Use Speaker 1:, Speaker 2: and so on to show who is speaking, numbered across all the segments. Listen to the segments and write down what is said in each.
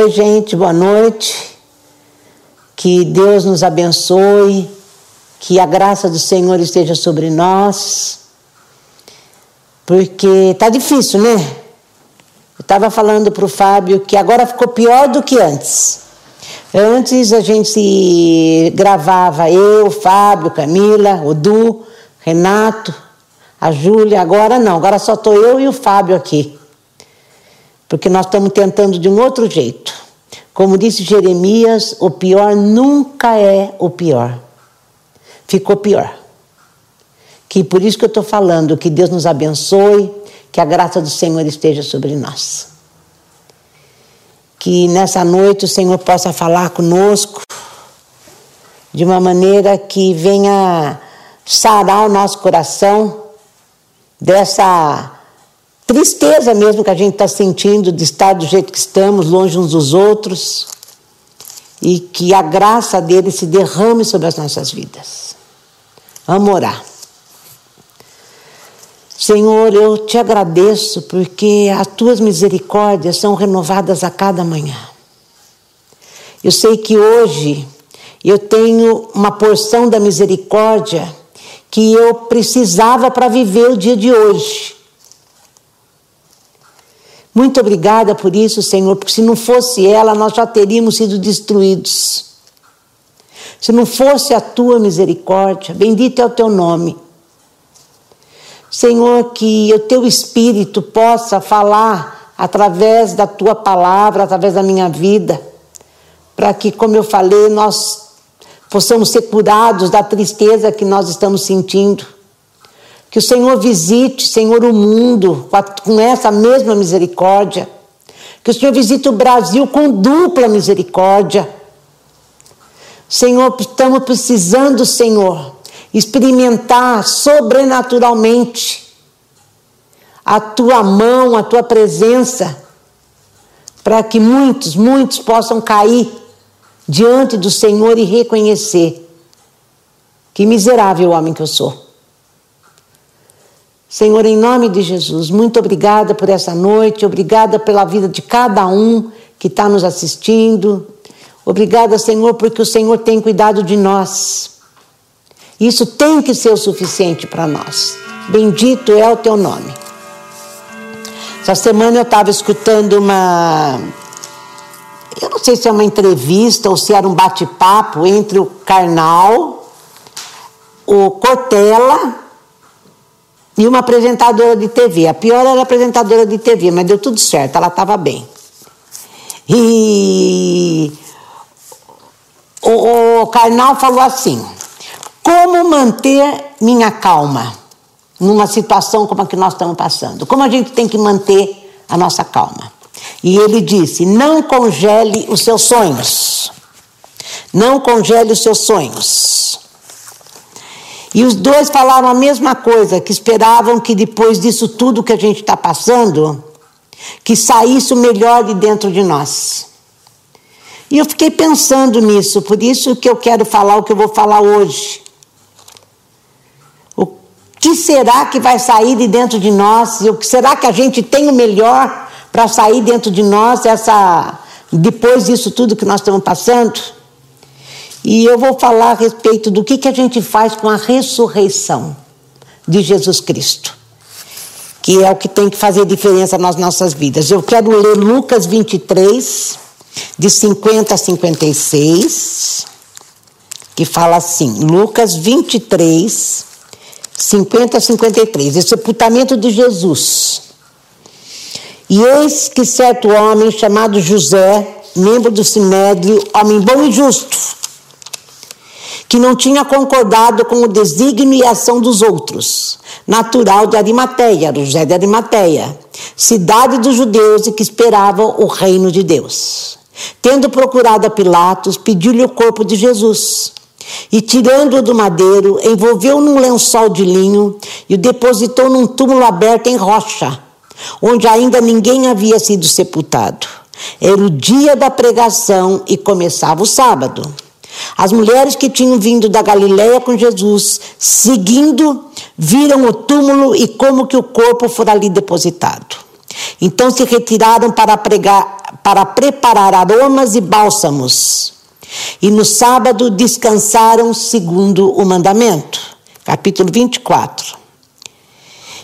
Speaker 1: Oi, gente, boa noite. Que Deus nos abençoe, que a graça do Senhor esteja sobre nós. Porque tá difícil, né? Eu estava falando para o Fábio que agora ficou pior do que antes. Antes a gente gravava eu, Fábio, Camila, o Du, Renato, a Júlia. Agora não, agora só estou eu e o Fábio aqui porque nós estamos tentando de um outro jeito. Como disse Jeremias, o pior nunca é o pior. Ficou pior. Que por isso que eu estou falando, que Deus nos abençoe, que a graça do Senhor esteja sobre nós. Que nessa noite o Senhor possa falar conosco de uma maneira que venha sarar o nosso coração dessa tristeza mesmo que a gente está sentindo de estar do jeito que estamos, longe uns dos outros, e que a graça dele se derrame sobre as nossas vidas. Vamos orar. Senhor, eu te agradeço porque as tuas misericórdias são renovadas a cada manhã. Eu sei que hoje eu tenho uma porção da misericórdia que eu precisava para viver o dia de hoje. Muito obrigada por isso, Senhor, porque se não fosse ela, nós já teríamos sido destruídos. Se não fosse a tua misericórdia, bendito é o teu nome. Senhor, que o teu espírito possa falar através da tua palavra, através da minha vida, para que, como eu falei, nós possamos ser curados da tristeza que nós estamos sentindo que o Senhor visite, Senhor, o mundo com essa mesma misericórdia. Que o Senhor visite o Brasil com dupla misericórdia. Senhor, estamos precisando, Senhor, experimentar sobrenaturalmente a tua mão, a tua presença, para que muitos, muitos possam cair diante do Senhor e reconhecer que miserável homem que eu sou. Senhor, em nome de Jesus, muito obrigada por essa noite, obrigada pela vida de cada um que está nos assistindo. Obrigada, Senhor, porque o Senhor tem cuidado de nós. Isso tem que ser o suficiente para nós. Bendito é o teu nome. Essa semana eu estava escutando uma. Eu não sei se é uma entrevista ou se era um bate-papo entre o Karnal, o Cortella e uma apresentadora de TV. A pior era a apresentadora de TV, mas deu tudo certo, ela estava bem. E o, o Karnal falou assim: como manter minha calma numa situação como a que nós estamos passando? Como a gente tem que manter a nossa calma? E ele disse: não congele os seus sonhos. Não congele os seus sonhos. E os dois falaram a mesma coisa, que esperavam que depois disso tudo que a gente está passando, que saísse o melhor de dentro de nós. E eu fiquei pensando nisso, por isso que eu quero falar o que eu vou falar hoje. O que será que vai sair de dentro de nós? O que será que a gente tem o melhor para sair dentro de nós essa depois disso tudo que nós estamos passando? E eu vou falar a respeito do que, que a gente faz com a ressurreição de Jesus Cristo, que é o que tem que fazer diferença nas nossas vidas. Eu quero ler Lucas 23, de 50 a 56, que fala assim: Lucas 23, 50 a 53, o sepultamento de Jesus. E eis que certo homem chamado José, membro do Sinédrio, homem bom e justo, que não tinha concordado com o desígnio e ação dos outros, natural de Arimateia, José de Arimateia, cidade dos judeus e que esperava o reino de Deus. Tendo procurado a Pilatos, pediu-lhe o corpo de Jesus. E tirando-o do madeiro, envolveu num lençol de linho e o depositou num túmulo aberto em rocha, onde ainda ninguém havia sido sepultado. Era o dia da pregação e começava o sábado. As mulheres que tinham vindo da Galiléia com Jesus, seguindo, viram o túmulo e como que o corpo fora ali depositado. Então se retiraram para, pregar, para preparar aromas e bálsamos. E no sábado descansaram segundo o mandamento. Capítulo 24.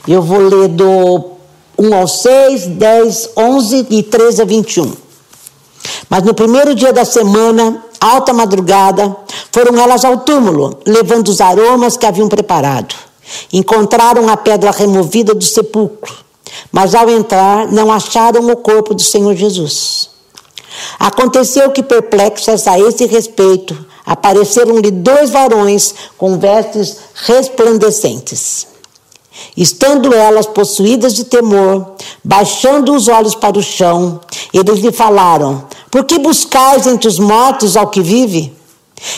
Speaker 1: Eu vou ler do 1 ao 6, 10, 11 e 13 a 21. Mas no primeiro dia da semana, alta madrugada, foram elas ao túmulo, levando os aromas que haviam preparado. Encontraram a pedra removida do sepulcro, mas ao entrar não acharam o corpo do Senhor Jesus. Aconteceu que, perplexas a esse respeito, apareceram-lhe dois varões com vestes resplandecentes. Estando elas possuídas de temor, baixando os olhos para o chão, eles lhe falaram: Por que buscais entre os mortos ao que vive?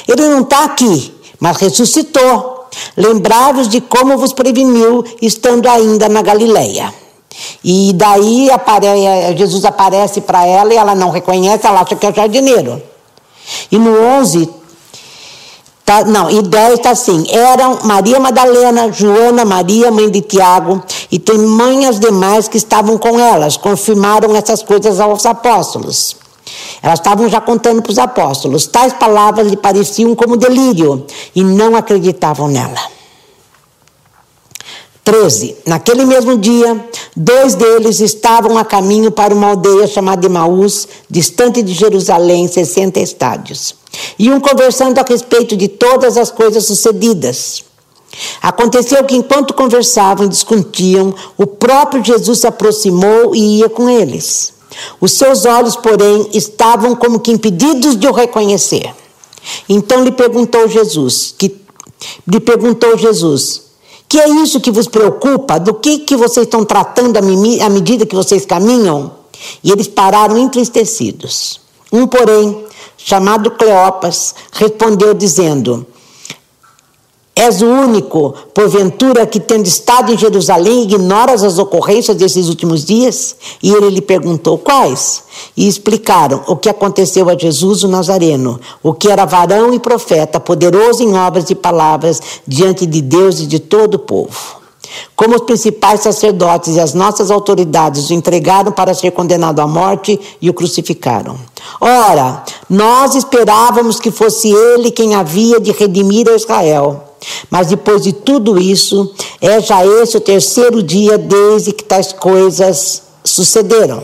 Speaker 1: Ele não está aqui, mas ressuscitou. Lembrai-vos de como vos preveniu, estando ainda na Galileia. E daí Jesus aparece para ela e ela não reconhece, ela acha que é o jardineiro. E no 11, tá, não, e 10 está assim: eram Maria Madalena, Joana, Maria, mãe de Tiago, e tem mães demais que estavam com elas, confirmaram essas coisas aos apóstolos. Elas estavam já contando para os apóstolos. Tais palavras lhe pareciam como delírio e não acreditavam nela. 13. Naquele mesmo dia, dois deles estavam a caminho para uma aldeia chamada Emaús, distante de Jerusalém, 60 estádios. Iam conversando a respeito de todas as coisas sucedidas. Aconteceu que enquanto conversavam e discutiam, o próprio Jesus se aproximou e ia com eles. Os seus olhos, porém, estavam como que impedidos de o reconhecer. Então lhe perguntou Jesus, que lhe perguntou Jesus: que é isso que vos preocupa? Do que, que vocês estão tratando à medida que vocês caminham? E eles pararam entristecidos. Um, porém, chamado Cleopas, respondeu dizendo: És o único, porventura, que tendo estado em Jerusalém, ignoras as ocorrências desses últimos dias? E ele lhe perguntou quais? E explicaram o que aconteceu a Jesus o Nazareno, o que era varão e profeta, poderoso em obras e palavras diante de Deus e de todo o povo. Como os principais sacerdotes e as nossas autoridades o entregaram para ser condenado à morte e o crucificaram. Ora, nós esperávamos que fosse ele quem havia de redimir a Israel. Mas depois de tudo isso, é já esse o terceiro dia desde que tais coisas sucederam.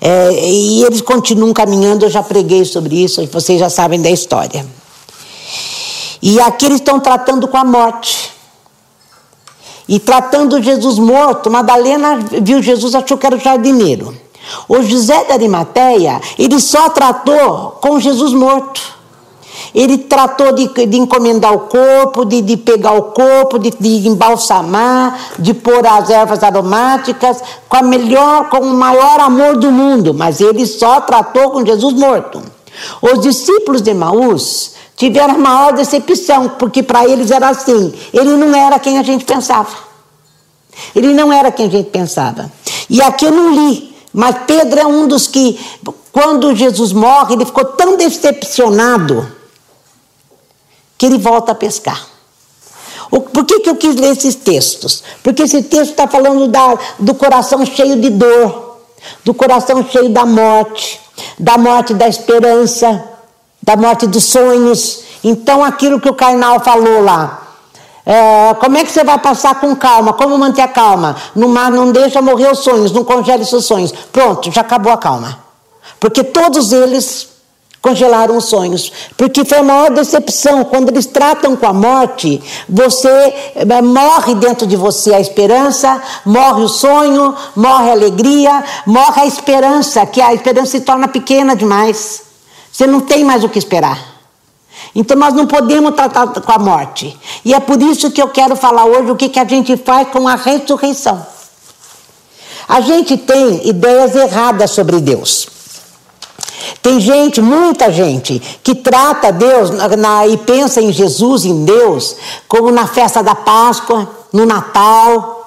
Speaker 1: É, e eles continuam caminhando, eu já preguei sobre isso, vocês já sabem da história. E aqui eles estão tratando com a morte. E tratando Jesus morto, Madalena viu Jesus, achou que era o jardineiro. O José da Arimateia, ele só tratou com Jesus morto. Ele tratou de, de encomendar o corpo, de, de pegar o corpo, de, de, embalsamar, de pôr as ervas aromáticas, com a melhor, com o maior amor do mundo, mas ele só tratou com Jesus morto. Os discípulos de Maús tiveram a maior decepção, porque para eles era assim: ele não era quem a gente pensava. Ele não era quem a gente pensava. E aqui eu não li, mas Pedro é um dos que, quando Jesus morre, ele ficou tão decepcionado que ele volta a pescar. Por que, que eu quis ler esses textos? Porque esse texto está falando da, do coração cheio de dor, do coração cheio da morte, da morte da esperança, da morte dos sonhos. Então, aquilo que o Karnal falou lá, é, como é que você vai passar com calma? Como manter a calma? No mar não deixa morrer os sonhos, não congele seus sonhos. Pronto, já acabou a calma. Porque todos eles congelaram os sonhos. Porque foi a maior decepção. Quando eles tratam com a morte, você eh, morre dentro de você a esperança, morre o sonho, morre a alegria, morre a esperança, que a esperança se torna pequena demais. Você não tem mais o que esperar. Então nós não podemos tratar com a morte. E é por isso que eu quero falar hoje o que, que a gente faz com a ressurreição. A gente tem ideias erradas sobre Deus. Tem gente, muita gente, que trata Deus na, na, e pensa em Jesus, em Deus, como na festa da Páscoa, no Natal.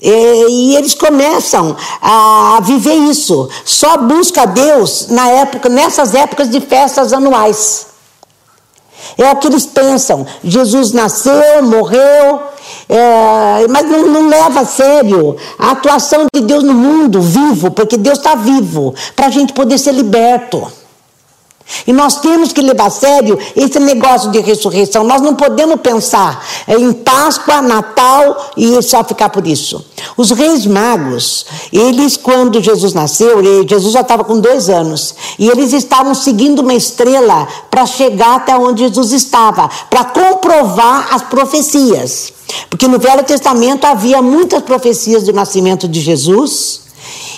Speaker 1: E, e eles começam a viver isso. Só busca Deus na época, nessas épocas de festas anuais. É o que eles pensam. Jesus nasceu, morreu, é, mas não, não, leva a sério a atuação de Deus no mundo vivo, porque Deus está vivo, para a gente poder ser liberto. E nós temos que levar a sério esse negócio de ressurreição. Nós não podemos pensar em Páscoa, Natal e só ficar por isso. Os reis magos, eles, quando Jesus nasceu, Jesus já estava com dois anos, e eles estavam seguindo uma estrela para chegar até onde Jesus estava, para comprovar as profecias. Porque no Velho Testamento havia muitas profecias do nascimento de Jesus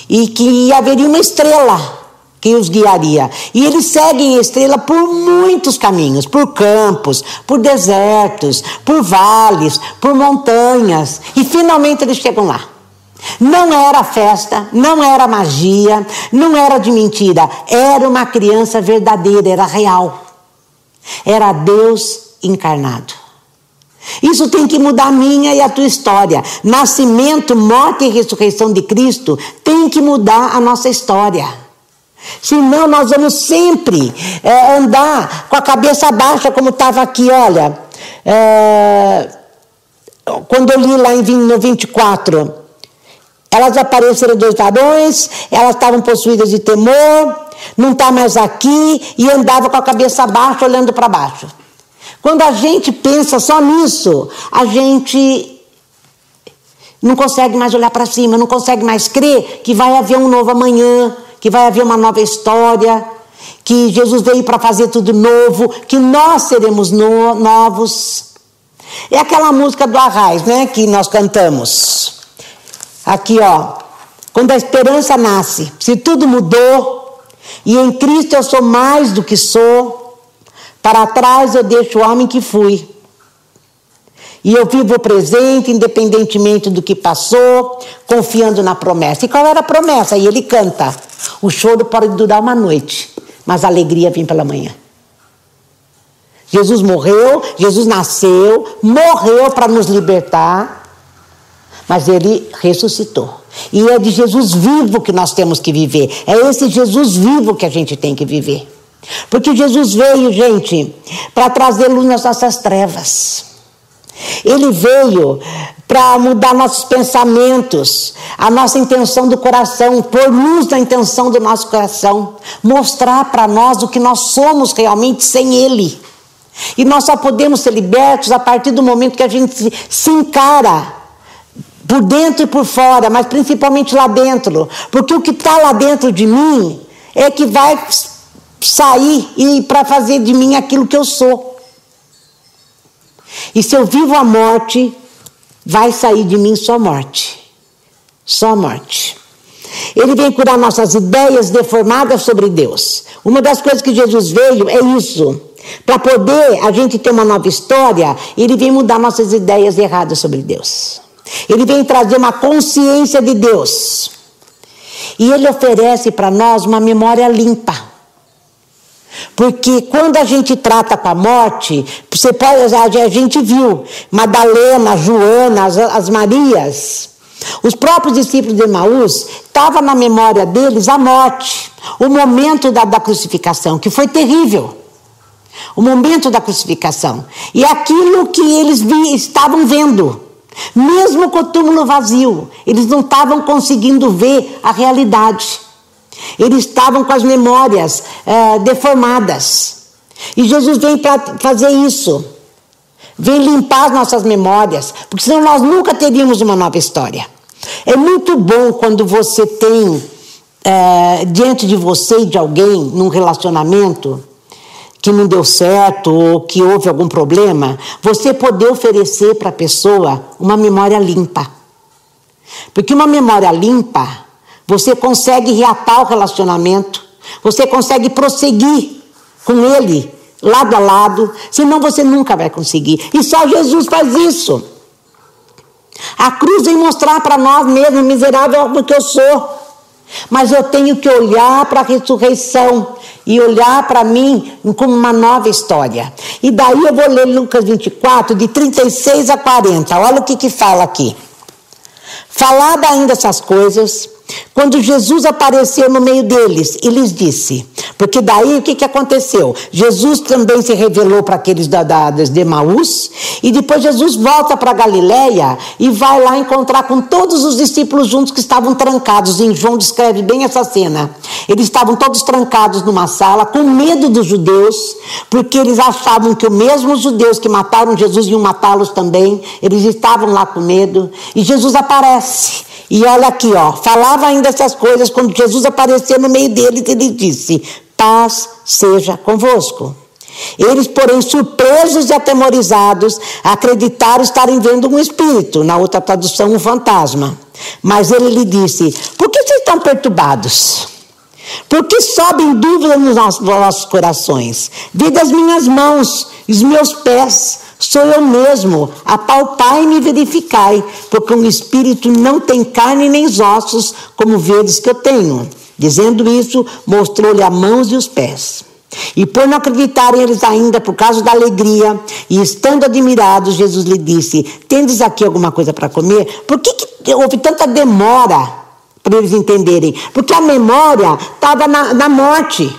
Speaker 1: e que haveria uma estrela que os guiaria. E eles seguem a estrela por muitos caminhos, por campos, por desertos, por vales, por montanhas, e finalmente eles chegam lá. Não era festa, não era magia, não era de mentira, era uma criança verdadeira, era real. Era Deus encarnado. Isso tem que mudar a minha e a tua história. Nascimento, morte e ressurreição de Cristo tem que mudar a nossa história. Senão nós vamos sempre é, andar com a cabeça baixa, como estava aqui, olha. É, quando eu li lá em, no 24, elas apareceram dois varões, elas estavam possuídas de temor, não está mais aqui, e andava com a cabeça baixa, olhando para baixo. Quando a gente pensa só nisso, a gente não consegue mais olhar para cima, não consegue mais crer que vai haver um novo amanhã, que vai haver uma nova história, que Jesus veio para fazer tudo novo, que nós seremos no, novos. É aquela música do Arraiz, né, que nós cantamos. Aqui, ó. Quando a esperança nasce, se tudo mudou, e em Cristo eu sou mais do que sou, para trás eu deixo o homem que fui. E eu vivo o presente, independentemente do que passou, confiando na promessa. E qual era a promessa? E ele canta: o choro pode durar uma noite, mas a alegria vem pela manhã. Jesus morreu, Jesus nasceu, morreu para nos libertar, mas ele ressuscitou. E é de Jesus vivo que nós temos que viver. É esse Jesus vivo que a gente tem que viver. Porque Jesus veio, gente, para trazer luz nas nossas trevas. Ele veio para mudar nossos pensamentos, a nossa intenção do coração, pôr luz na intenção do nosso coração, mostrar para nós o que nós somos realmente sem Ele. E nós só podemos ser libertos a partir do momento que a gente se encara por dentro e por fora, mas principalmente lá dentro, porque o que está lá dentro de mim é que vai sair e para fazer de mim aquilo que eu sou. E se eu vivo a morte, vai sair de mim só morte. Só morte. Ele vem curar nossas ideias deformadas sobre Deus. Uma das coisas que Jesus veio é isso. Para poder a gente ter uma nova história, ele vem mudar nossas ideias erradas sobre Deus. Ele vem trazer uma consciência de Deus. E ele oferece para nós uma memória limpa. Porque quando a gente trata com a morte, você pode, a gente viu Madalena, Joana, as, as Marias, os próprios discípulos de Emaús, estava na memória deles a morte, o momento da, da crucificação, que foi terrível. O momento da crucificação. E aquilo que eles vi, estavam vendo. Mesmo com o túmulo vazio, eles não estavam conseguindo ver a realidade. Eles estavam com as memórias é, deformadas. E Jesus vem para fazer isso. Vem limpar as nossas memórias, porque senão nós nunca teríamos uma nova história. É muito bom quando você tem é, diante de você e de alguém num relacionamento que não deu certo ou que houve algum problema, você poder oferecer para a pessoa uma memória limpa. Porque uma memória limpa você consegue reatar o relacionamento, você consegue prosseguir com ele, lado a lado, senão você nunca vai conseguir. E só Jesus faz isso. A cruz vem mostrar para nós mesmos, miserável porque eu sou. Mas eu tenho que olhar para a ressurreição e olhar para mim como uma nova história. E daí eu vou ler Lucas 24, de 36 a 40. Olha o que, que fala aqui. Falada ainda essas coisas, quando Jesus apareceu no meio deles e lhes disse, porque daí o que, que aconteceu? Jesus também se revelou para aqueles da, da, de Maús, e depois Jesus volta para Galiléia e vai lá encontrar com todos os discípulos juntos que estavam trancados. Em João descreve bem essa cena. Eles estavam todos trancados numa sala, com medo dos judeus, porque eles achavam que os mesmos judeus que mataram Jesus iam matá-los também. Eles estavam lá com medo. E Jesus aparece. E olha aqui, ó, falava ainda essas coisas quando Jesus apareceu no meio deles, ele disse: Paz seja convosco. Eles, porém, surpresos e atemorizados, acreditaram estarem vendo um espírito, na outra tradução, um fantasma. Mas ele lhe disse: Por que vocês estão perturbados? Por que sobem dúvidas nos nossos corações? Vede as minhas mãos, os meus pés, Sou eu mesmo, apalpai e me verificai, porque um espírito não tem carne nem ossos, como vedes que eu tenho. Dizendo isso, mostrou-lhe as mãos e os pés. E por não acreditarem eles ainda, por causa da alegria, e estando admirados, Jesus lhe disse: Tendes aqui alguma coisa para comer? Por que, que houve tanta demora para eles entenderem? Porque a memória estava na, na morte.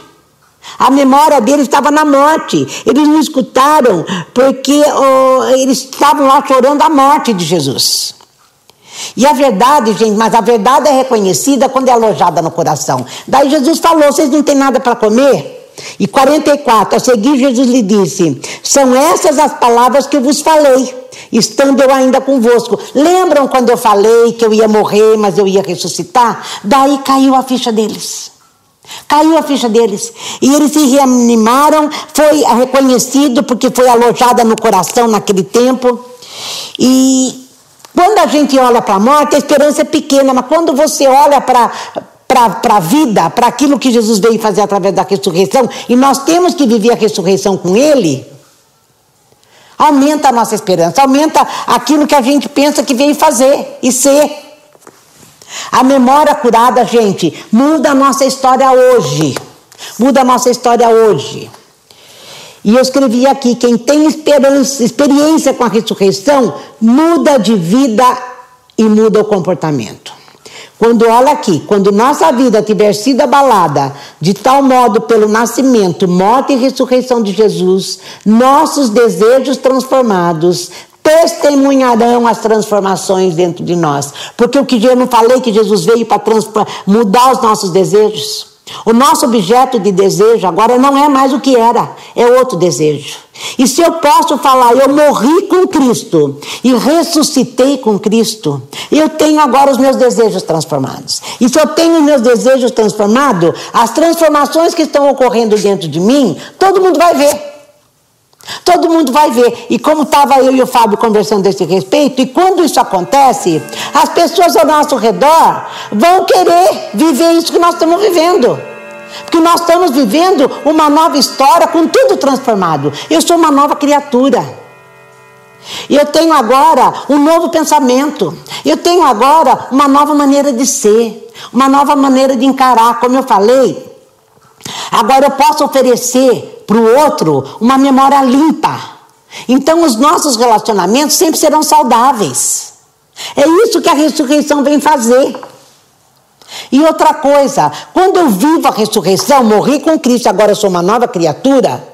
Speaker 1: A memória deles estava na morte. Eles não escutaram porque oh, eles estavam lá chorando a morte de Jesus. E a verdade, gente, mas a verdade é reconhecida quando é alojada no coração. Daí Jesus falou: vocês não têm nada para comer? E 44, a seguir, Jesus lhe disse: São essas as palavras que vos falei, estando eu ainda convosco. Lembram quando eu falei que eu ia morrer, mas eu ia ressuscitar? Daí caiu a ficha deles. Caiu a ficha deles. E eles se reanimaram, foi reconhecido porque foi alojada no coração naquele tempo. E quando a gente olha para a morte, a esperança é pequena, mas quando você olha para para a vida, para aquilo que Jesus veio fazer através da ressurreição, e nós temos que viver a ressurreição com Ele, aumenta a nossa esperança, aumenta aquilo que a gente pensa que veio fazer e ser. A memória curada, gente, muda a nossa história hoje. Muda a nossa história hoje. E eu escrevi aqui: quem tem experiência com a ressurreição, muda de vida e muda o comportamento. Quando olha aqui, quando nossa vida tiver sido abalada de tal modo pelo nascimento, morte e ressurreição de Jesus, nossos desejos transformados, testemunharão as transformações dentro de nós. Porque o que eu não falei que Jesus veio para mudar os nossos desejos. O nosso objeto de desejo agora não é mais o que era, é outro desejo. E se eu posso falar, eu morri com Cristo e ressuscitei com Cristo, eu tenho agora os meus desejos transformados. E se eu tenho os meus desejos transformados, as transformações que estão ocorrendo dentro de mim, todo mundo vai ver. Todo mundo vai ver. E como estava eu e o Fábio conversando desse respeito, e quando isso acontece, as pessoas ao nosso redor vão querer viver isso que nós estamos vivendo. Porque nós estamos vivendo uma nova história com tudo transformado. Eu sou uma nova criatura. E eu tenho agora um novo pensamento. Eu tenho agora uma nova maneira de ser, uma nova maneira de encarar, como eu falei. Agora eu posso oferecer para o outro uma memória limpa. Então os nossos relacionamentos sempre serão saudáveis. É isso que a ressurreição vem fazer. E outra coisa, quando eu vivo a ressurreição, morri com Cristo, agora eu sou uma nova criatura.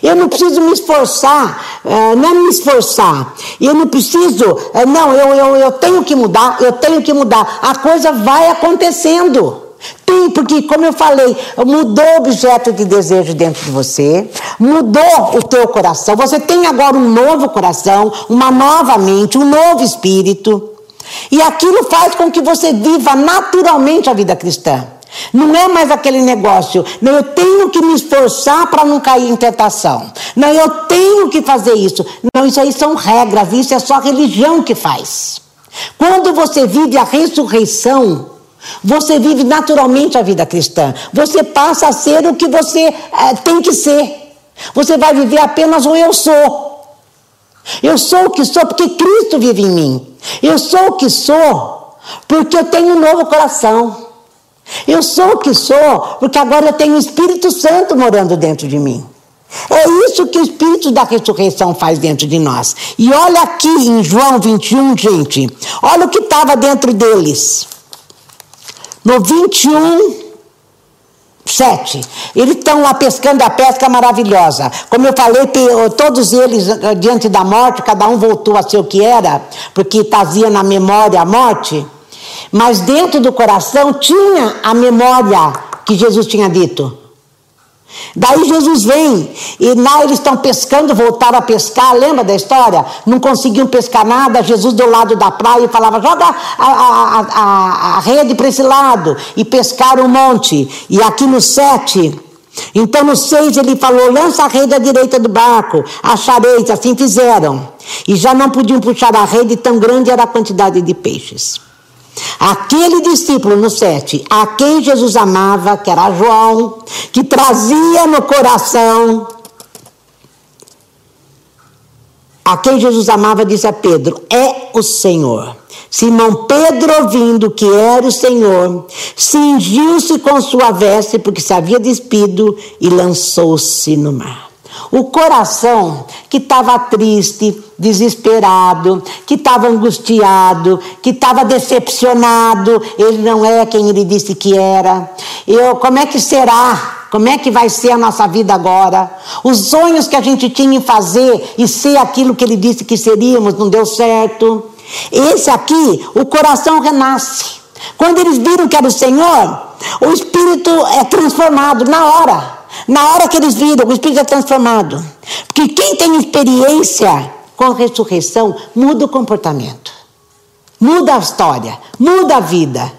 Speaker 1: Eu não preciso me esforçar, eh, não é me esforçar. Eu não preciso, eh, não, eu, eu, eu tenho que mudar, eu tenho que mudar. A coisa vai acontecendo. Tem, porque, como eu falei, mudou o objeto de desejo dentro de você, mudou o teu coração. Você tem agora um novo coração, uma nova mente, um novo espírito. E aquilo faz com que você viva naturalmente a vida cristã. Não é mais aquele negócio, não, eu tenho que me esforçar para não cair em tentação. Não, eu tenho que fazer isso. Não, isso aí são regras, isso é só a religião que faz. Quando você vive a ressurreição, você vive naturalmente a vida cristã. Você passa a ser o que você é, tem que ser. Você vai viver apenas o eu sou. Eu sou o que sou porque Cristo vive em mim. Eu sou o que sou porque eu tenho um novo coração. Eu sou o que sou porque agora eu tenho o Espírito Santo morando dentro de mim. É isso que o Espírito da ressurreição faz dentro de nós. E olha aqui em João 21, gente. Olha o que estava dentro deles. No 21, 7. Eles estão lá pescando a pesca maravilhosa. Como eu falei, todos eles, eh, diante da morte, cada um voltou a ser o que era, porque trazia na memória a morte. Mas dentro do coração tinha a memória que Jesus tinha dito. Daí Jesus vem e lá eles estão pescando, voltaram a pescar, lembra da história? Não conseguiam pescar nada, Jesus do lado da praia falava: joga a, a, a, a rede para esse lado e pescaram um monte. E aqui no 7, então no 6 ele falou: lança a rede à direita do barco, achareis, assim fizeram. E já não podiam puxar a rede, tão grande era a quantidade de peixes. Aquele discípulo no 7, a quem Jesus amava, que era João, que trazia no coração, a quem Jesus amava, disse a Pedro: É o Senhor. Simão Pedro, ouvindo que era o Senhor, cingiu-se com sua veste, porque se havia despido, e lançou-se no mar. O coração que estava triste, desesperado, que estava angustiado, que estava decepcionado, ele não é quem ele disse que era. Eu, como é que será? Como é que vai ser a nossa vida agora? Os sonhos que a gente tinha em fazer e ser aquilo que ele disse que seríamos não deu certo. Esse aqui, o coração renasce. Quando eles viram que era o Senhor, o espírito é transformado na hora. Na hora que eles viram, o espírito é transformado. Porque quem tem experiência com a ressurreição muda o comportamento, muda a história, muda a vida.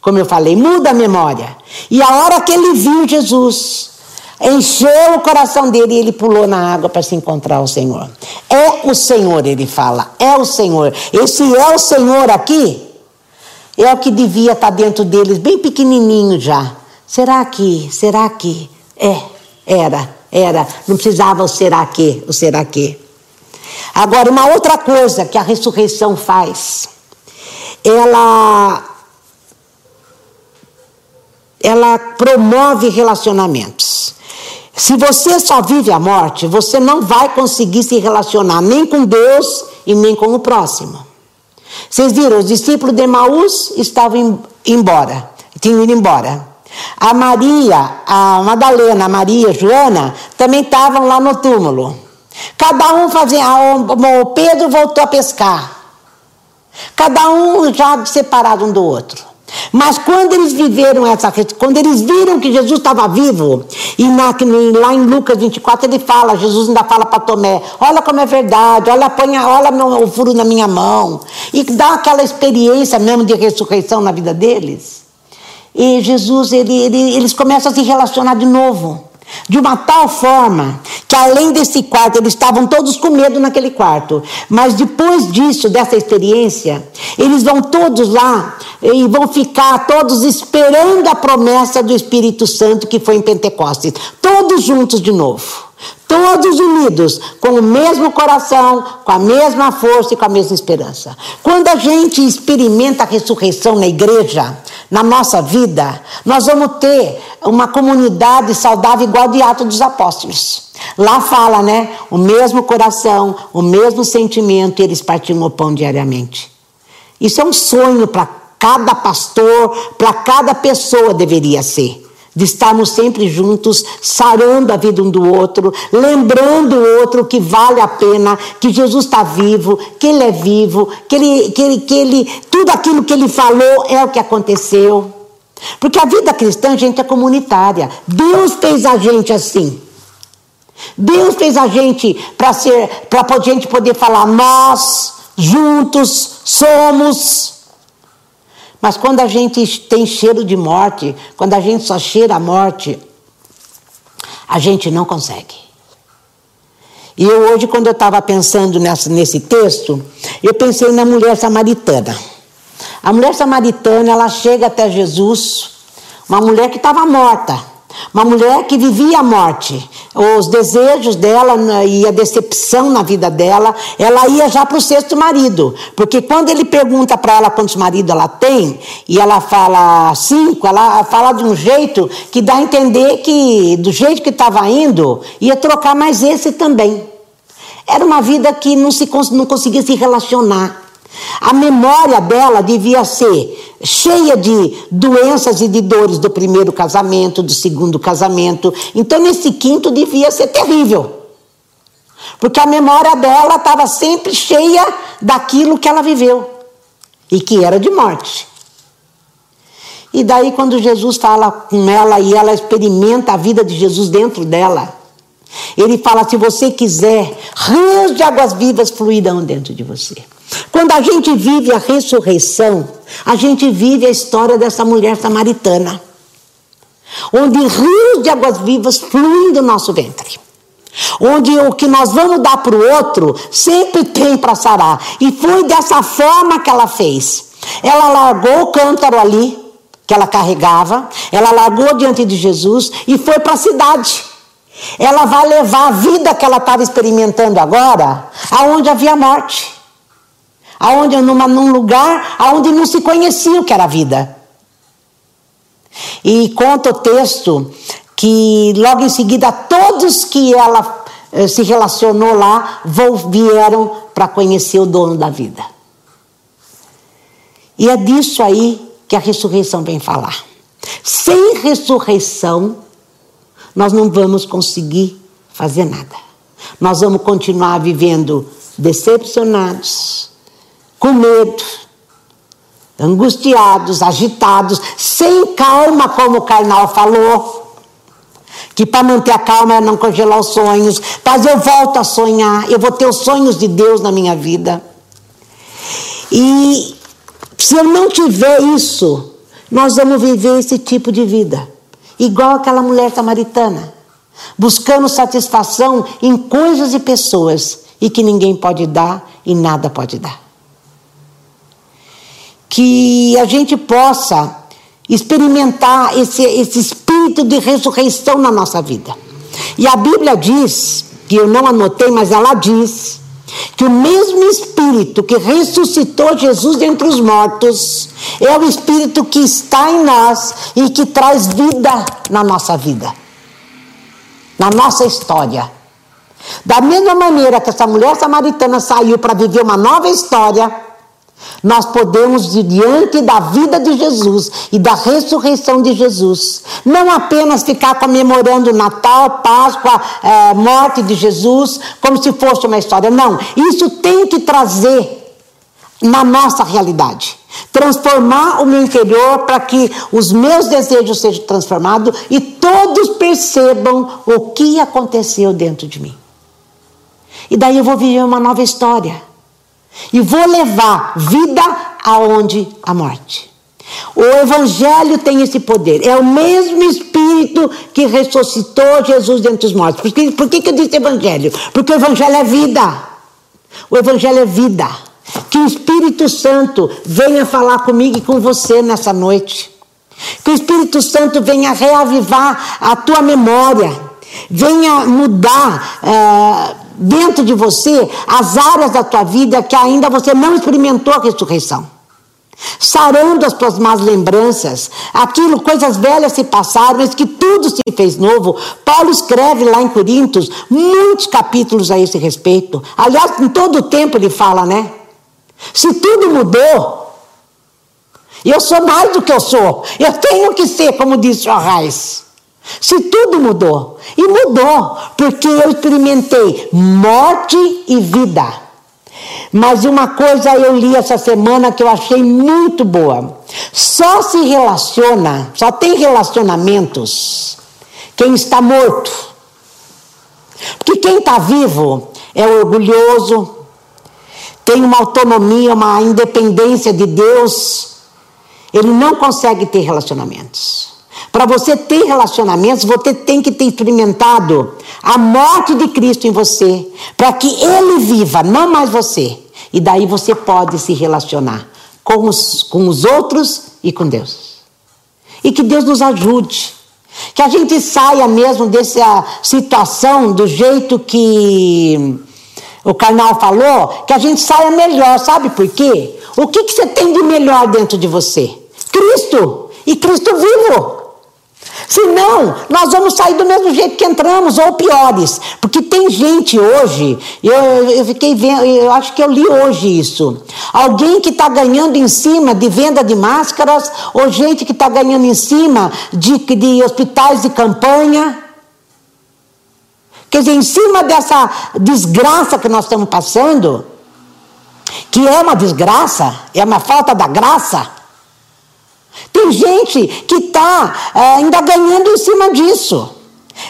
Speaker 1: Como eu falei, muda a memória. E a hora que ele viu Jesus, encheu o coração dele e ele pulou na água para se encontrar o Senhor. É o Senhor, ele fala, é o Senhor. Esse é o Senhor aqui, é o que devia estar dentro deles, bem pequenininho já. Será que, será que? É, era, era. Não precisava o será que, o será que. Agora, uma outra coisa que a ressurreição faz, ela, ela promove relacionamentos. Se você só vive a morte, você não vai conseguir se relacionar nem com Deus e nem com o próximo. Vocês viram, os discípulos de Maús estavam embora, tinham ido embora. A Maria, a Madalena, a Maria, a Joana, também estavam lá no túmulo. Cada um fazia. O Pedro voltou a pescar. Cada um já separado um do outro. Mas quando eles viveram essa, quando eles viram que Jesus estava vivo, e na, lá em Lucas 24 ele fala, Jesus ainda fala para Tomé, olha como é verdade, olha, põe, olha meu, o furo na minha mão, e dá aquela experiência mesmo de ressurreição na vida deles. E Jesus, ele, ele, eles começam a se relacionar de novo. De uma tal forma que além desse quarto, eles estavam todos com medo naquele quarto. Mas depois disso, dessa experiência, eles vão todos lá e vão ficar todos esperando a promessa do Espírito Santo que foi em Pentecostes. Todos juntos de novo. Todos unidos, com o mesmo coração, com a mesma força e com a mesma esperança. Quando a gente experimenta a ressurreição na igreja, na nossa vida, nós vamos ter uma comunidade saudável igual de Atos dos Apóstolos. Lá fala, né? O mesmo coração, o mesmo sentimento, e eles partiam o pão diariamente. Isso é um sonho para cada pastor, para cada pessoa deveria ser de estarmos sempre juntos, sarando a vida um do outro, lembrando o outro que vale a pena, que Jesus está vivo, que Ele é vivo, que ele, que, ele, que ele, tudo aquilo que Ele falou é o que aconteceu. Porque a vida cristã, gente, é comunitária. Deus fez a gente assim. Deus fez a gente para ser, para a gente poder falar, nós juntos somos. Mas quando a gente tem cheiro de morte, quando a gente só cheira a morte, a gente não consegue. E eu hoje, quando eu estava pensando nessa, nesse texto, eu pensei na mulher samaritana. A mulher samaritana, ela chega até Jesus, uma mulher que estava morta. Uma mulher que vivia a morte, os desejos dela e a decepção na vida dela, ela ia já para o sexto marido. Porque quando ele pergunta para ela quantos maridos ela tem, e ela fala cinco, ela fala de um jeito que dá a entender que, do jeito que estava indo, ia trocar mais esse também. Era uma vida que não, se, não conseguia se relacionar. A memória dela devia ser cheia de doenças e de dores do primeiro casamento, do segundo casamento. Então, nesse quinto devia ser terrível. Porque a memória dela estava sempre cheia daquilo que ela viveu e que era de morte. E daí, quando Jesus fala com ela e ela experimenta a vida de Jesus dentro dela, ele fala: se você quiser, rios de águas vivas fluirão dentro de você. Quando a gente vive a ressurreição, a gente vive a história dessa mulher samaritana, onde rios de águas vivas fluem do nosso ventre. Onde o que nós vamos dar para o outro sempre tem para sarar. E foi dessa forma que ela fez. Ela largou o cântaro ali, que ela carregava, ela largou diante de Jesus e foi para a cidade. Ela vai levar a vida que ela estava experimentando agora, aonde havia morte. Aonde numa, num lugar aonde não se conhecia o que era a vida. E conta o texto que logo em seguida todos que ela eh, se relacionou lá vieram para conhecer o dono da vida. E é disso aí que a ressurreição vem falar. Sem ressurreição, nós não vamos conseguir fazer nada. Nós vamos continuar vivendo decepcionados, com medo, angustiados, agitados, sem calma, como o Karnal falou. Que para manter a calma é não congelar os sonhos, mas eu volto a sonhar, eu vou ter os sonhos de Deus na minha vida. E se eu não tiver isso, nós vamos viver esse tipo de vida. Igual aquela mulher samaritana, buscando satisfação em coisas e pessoas e que ninguém pode dar e nada pode dar. Que a gente possa experimentar esse, esse espírito de ressurreição na nossa vida. E a Bíblia diz, que eu não anotei, mas ela diz, que o mesmo Espírito que ressuscitou Jesus dentre os mortos é o Espírito que está em nós e que traz vida na nossa vida, na nossa história. Da mesma maneira que essa mulher samaritana saiu para viver uma nova história, nós podemos, diante da vida de Jesus e da ressurreição de Jesus, não apenas ficar comemorando Natal, Páscoa, é, morte de Jesus, como se fosse uma história. Não, isso tem que trazer na nossa realidade. Transformar o meu interior para que os meus desejos sejam transformados e todos percebam o que aconteceu dentro de mim. E daí eu vou viver uma nova história. E vou levar vida aonde a morte. O Evangelho tem esse poder. É o mesmo Espírito que ressuscitou Jesus dentre os mortos. Por que, por que, eu disse Evangelho? Porque o Evangelho é vida. O Evangelho é vida. Que o Espírito Santo venha falar comigo e com você nessa noite. Que o Espírito Santo venha reavivar a tua memória. Venha mudar. Uh, dentro de você as áreas da tua vida que ainda você não experimentou a ressurreição. Sarando as tuas más lembranças, aquilo, coisas velhas se passaram, mas que tudo se fez novo. Paulo escreve lá em Coríntios muitos capítulos a esse respeito. Aliás, em todo o tempo ele fala, né? Se tudo mudou, eu sou mais do que eu sou, eu tenho que ser, como disse o Arraes. Se tudo mudou, e mudou, porque eu experimentei morte e vida. Mas uma coisa eu li essa semana que eu achei muito boa. Só se relaciona, só tem relacionamentos quem está morto. Porque quem está vivo é orgulhoso, tem uma autonomia, uma independência de Deus. Ele não consegue ter relacionamentos. Para você ter relacionamentos, você tem que ter experimentado a morte de Cristo em você, para que Ele viva, não mais você. E daí você pode se relacionar com os, com os outros e com Deus. E que Deus nos ajude. Que a gente saia mesmo dessa situação do jeito que o carnal falou, que a gente saia melhor, sabe por quê? O que, que você tem de melhor dentro de você? Cristo. E Cristo vivo. Senão, nós vamos sair do mesmo jeito que entramos, ou piores. Porque tem gente hoje, eu, eu fiquei vendo, eu acho que eu li hoje isso. Alguém que está ganhando em cima de venda de máscaras, ou gente que está ganhando em cima de, de hospitais de campanha. Quer dizer, em cima dessa desgraça que nós estamos passando, que é uma desgraça, é uma falta da graça. Tem gente que está é, ainda ganhando em cima disso.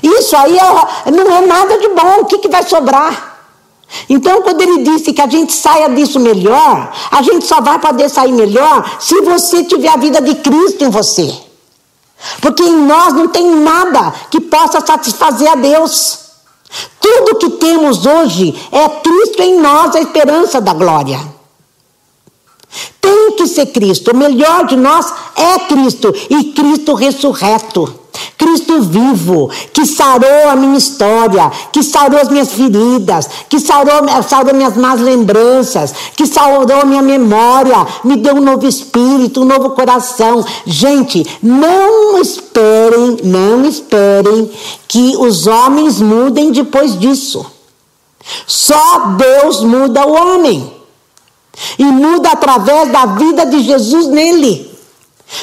Speaker 1: Isso aí é, não é nada de bom. O que, que vai sobrar? Então, quando ele disse que a gente saia disso melhor, a gente só vai poder sair melhor se você tiver a vida de Cristo em você. Porque em nós não tem nada que possa satisfazer a Deus. Tudo que temos hoje é Cristo em nós, a esperança da glória. Tem que ser Cristo. O melhor de nós é Cristo e Cristo ressurreto. Cristo vivo, que sarou a minha história, que sarou as minhas feridas, que sarou, sarou minhas más lembranças, que sarou minha memória, me deu um novo espírito, um novo coração. Gente, não esperem, não esperem que os homens mudem depois disso. Só Deus muda o homem. E muda através da vida de Jesus nele.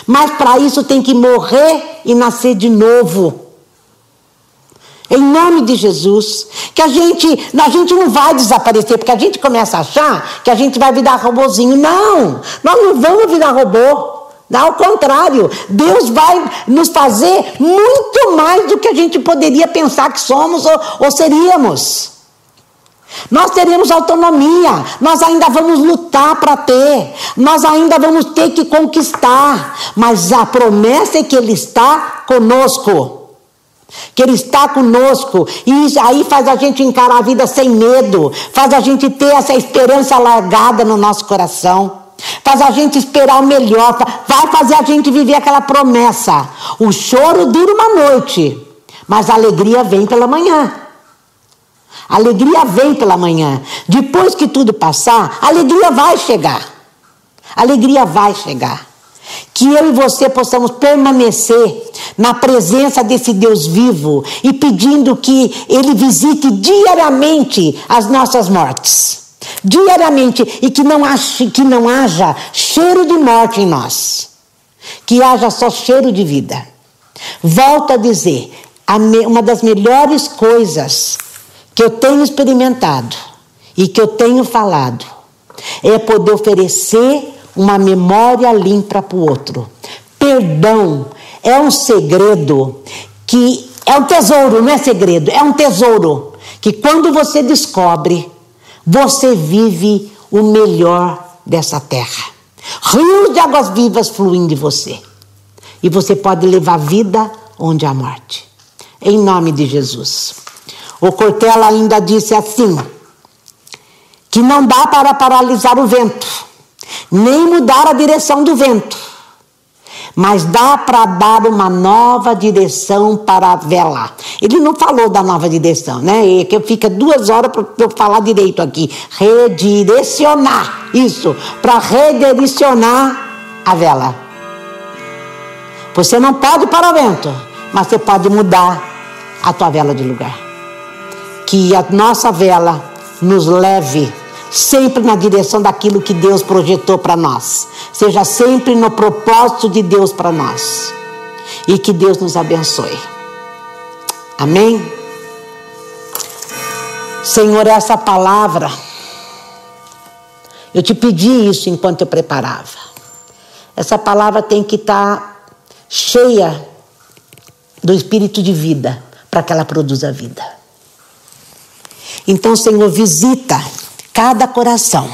Speaker 1: Mas para isso tem que morrer e nascer de novo. Em nome de Jesus, que a gente, a gente não vai desaparecer, porque a gente começa a achar que a gente vai virar robozinho. Não, nós não vamos virar robô. Ao contrário, Deus vai nos fazer muito mais do que a gente poderia pensar que somos ou, ou seríamos. Nós teremos autonomia, nós ainda vamos lutar para ter, nós ainda vamos ter que conquistar, mas a promessa é que Ele está conosco. Que Ele está conosco, e aí faz a gente encarar a vida sem medo, faz a gente ter essa esperança largada no nosso coração, faz a gente esperar o melhor, vai fazer a gente viver aquela promessa. O choro dura uma noite, mas a alegria vem pela manhã. Alegria vem pela manhã. Depois que tudo passar, alegria vai chegar. Alegria vai chegar. Que eu e você possamos permanecer na presença desse Deus vivo e pedindo que Ele visite diariamente as nossas mortes. Diariamente. E que não, que não haja cheiro de morte em nós. Que haja só cheiro de vida. Volto a dizer: uma das melhores coisas que eu tenho experimentado e que eu tenho falado é poder oferecer uma memória limpa para o outro. Perdão é um segredo que é um tesouro, não é segredo, é um tesouro que quando você descobre, você vive o melhor dessa terra. Rios de águas vivas fluem de você. E você pode levar vida onde há morte. Em nome de Jesus. O Cortella ainda disse assim: que não dá para paralisar o vento, nem mudar a direção do vento, mas dá para dar uma nova direção para a vela. Ele não falou da nova direção, né? É que fica duas horas para eu falar direito aqui. Redirecionar, isso, para redirecionar a vela. Você não pode para o vento, mas você pode mudar a tua vela de lugar que a nossa vela nos leve sempre na direção daquilo que Deus projetou para nós. Seja sempre no propósito de Deus para nós. E que Deus nos abençoe. Amém? Senhor, essa palavra, eu te pedi isso enquanto eu preparava. Essa palavra tem que estar tá cheia do espírito de vida para que ela produza vida. Então, Senhor, visita cada coração,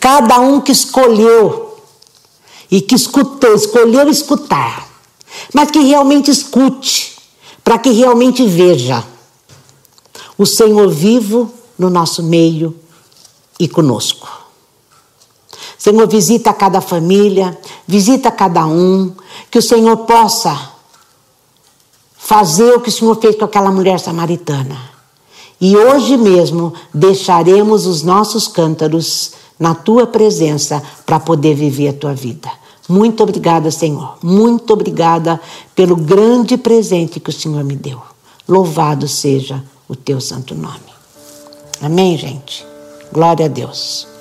Speaker 1: cada um que escolheu e que escutou, escolheu escutar, mas que realmente escute, para que realmente veja o Senhor vivo no nosso meio e conosco. Senhor, visita cada família, visita cada um, que o Senhor possa fazer o que o Senhor fez com aquela mulher samaritana e hoje mesmo deixaremos os nossos cântaros na tua presença para poder viver a tua vida. Muito obrigada, Senhor. Muito obrigada pelo grande presente que o Senhor me deu. Louvado seja o teu santo nome. Amém, gente? Glória a Deus.